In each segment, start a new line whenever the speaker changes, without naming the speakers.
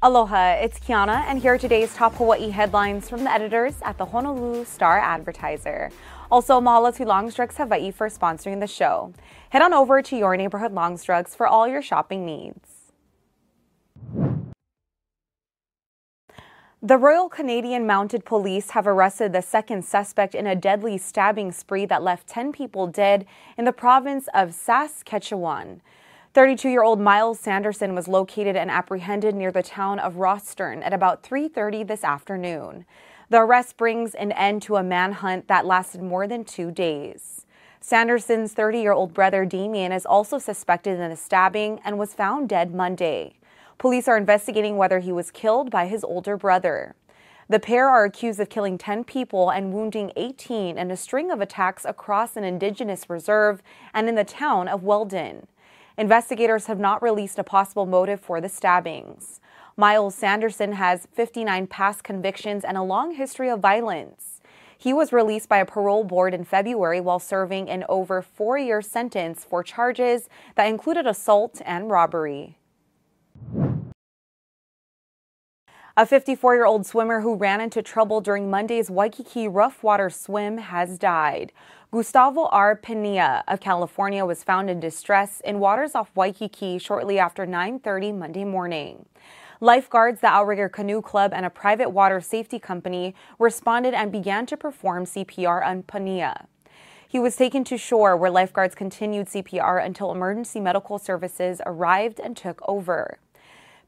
Aloha, it's Kiana, and here are today's top Hawaii headlines from the editors at the Honolulu Star Advertiser. Also, mahalo to Long's Hawaii for sponsoring the show. Head on over to your neighborhood Long's Drugs for all your shopping needs. The Royal Canadian Mounted Police have arrested the second suspect in a deadly stabbing spree that left 10 people dead in the province of Saskatchewan. 32 year old Miles Sanderson was located and apprehended near the town of Rosthern at about 3.30 this afternoon. The arrest brings an end to a manhunt that lasted more than two days. Sanderson's 30 year old brother Damien is also suspected in the stabbing and was found dead Monday. Police are investigating whether he was killed by his older brother. The pair are accused of killing 10 people and wounding 18 in a string of attacks across an indigenous reserve and in the town of Weldon. Investigators have not released a possible motive for the stabbings. Miles Sanderson has 59 past convictions and a long history of violence. He was released by a parole board in February while serving an over four year sentence for charges that included assault and robbery. A 54 year old swimmer who ran into trouble during Monday's Waikiki rough water swim has died. Gustavo R. Pena of California was found in distress in waters off Waikiki shortly after 9:30 Monday morning. Lifeguards, the Outrigger Canoe Club, and a private water safety company responded and began to perform CPR on Pena. He was taken to shore where lifeguards continued CPR until emergency medical services arrived and took over.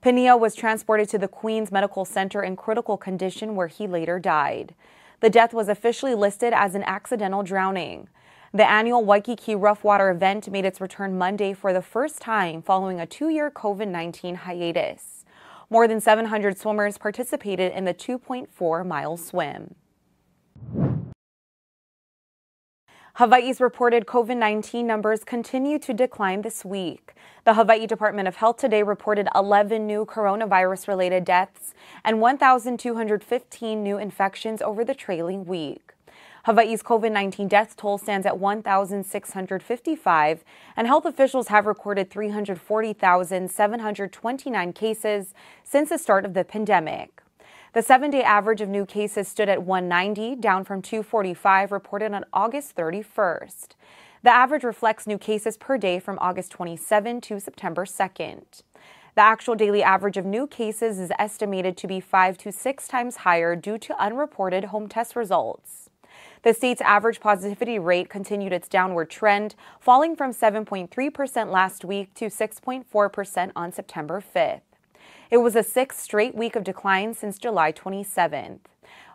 Pena was transported to the Queens Medical Center in critical condition where he later died. The death was officially listed as an accidental drowning. The annual Waikiki Rough Water event made its return Monday for the first time following a two year COVID 19 hiatus. More than 700 swimmers participated in the 2.4 mile swim. Hawaii's reported COVID 19 numbers continue to decline this week. The Hawaii Department of Health today reported 11 new coronavirus related deaths and 1,215 new infections over the trailing week. Hawaii's COVID 19 death toll stands at 1,655, and health officials have recorded 340,729 cases since the start of the pandemic. The seven day average of new cases stood at 190, down from 245 reported on August 31st. The average reflects new cases per day from August 27 to September 2nd. The actual daily average of new cases is estimated to be five to six times higher due to unreported home test results. The state's average positivity rate continued its downward trend, falling from 7.3% last week to 6.4% on September 5th. It was a sixth straight week of decline since July 27th.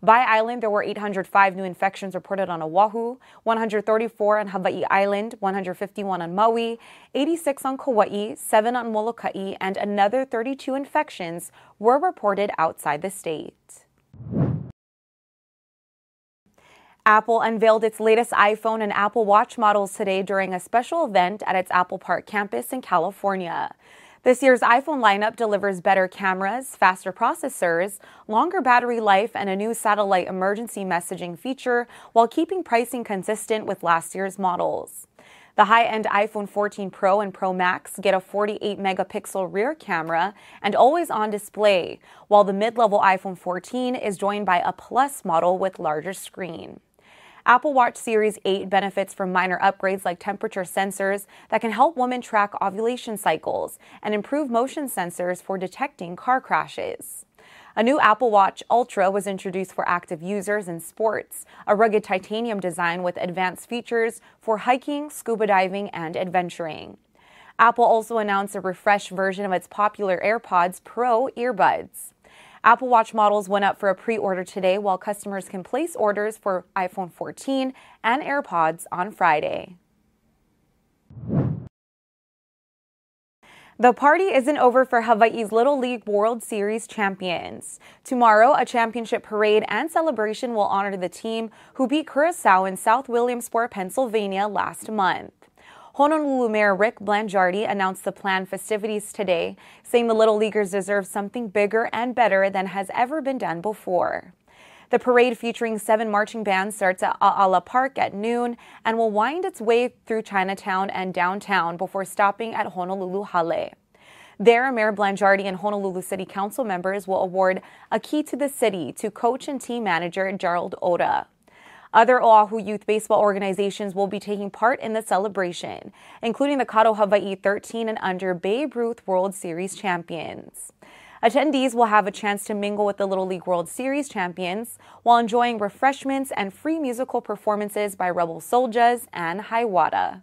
By island, there were 805 new infections reported on Oahu, 134 on Hawaii Island, 151 on Maui, 86 on Kauai, 7 on Molokai, and another 32 infections were reported outside the state. Apple unveiled its latest iPhone and Apple Watch models today during a special event at its Apple Park campus in California. This year's iPhone lineup delivers better cameras, faster processors, longer battery life, and a new satellite emergency messaging feature while keeping pricing consistent with last year's models. The high end iPhone 14 Pro and Pro Max get a 48 megapixel rear camera and always on display, while the mid level iPhone 14 is joined by a Plus model with larger screen. Apple Watch Series 8 benefits from minor upgrades like temperature sensors that can help women track ovulation cycles and improve motion sensors for detecting car crashes. A new Apple Watch Ultra was introduced for active users in sports, a rugged titanium design with advanced features for hiking, scuba diving, and adventuring. Apple also announced a refreshed version of its popular AirPods Pro earbuds. Apple Watch models went up for a pre order today, while customers can place orders for iPhone 14 and AirPods on Friday. The party isn't over for Hawaii's Little League World Series champions. Tomorrow, a championship parade and celebration will honor the team who beat Curacao in South Williamsport, Pennsylvania last month. Honolulu Mayor Rick Blangiardi announced the planned festivities today, saying the Little Leaguers deserve something bigger and better than has ever been done before. The parade featuring seven marching bands starts at A'ala Park at noon and will wind its way through Chinatown and downtown before stopping at Honolulu Hale. There, Mayor Blangiardi and Honolulu City Council members will award a key to the city to coach and team manager Gerald Oda. Other Oahu youth baseball organizations will be taking part in the celebration, including the Kato Hawaii 13 and under Babe Ruth World Series champions. Attendees will have a chance to mingle with the Little League World Series champions while enjoying refreshments and free musical performances by Rebel Soldiers and Hiawatha.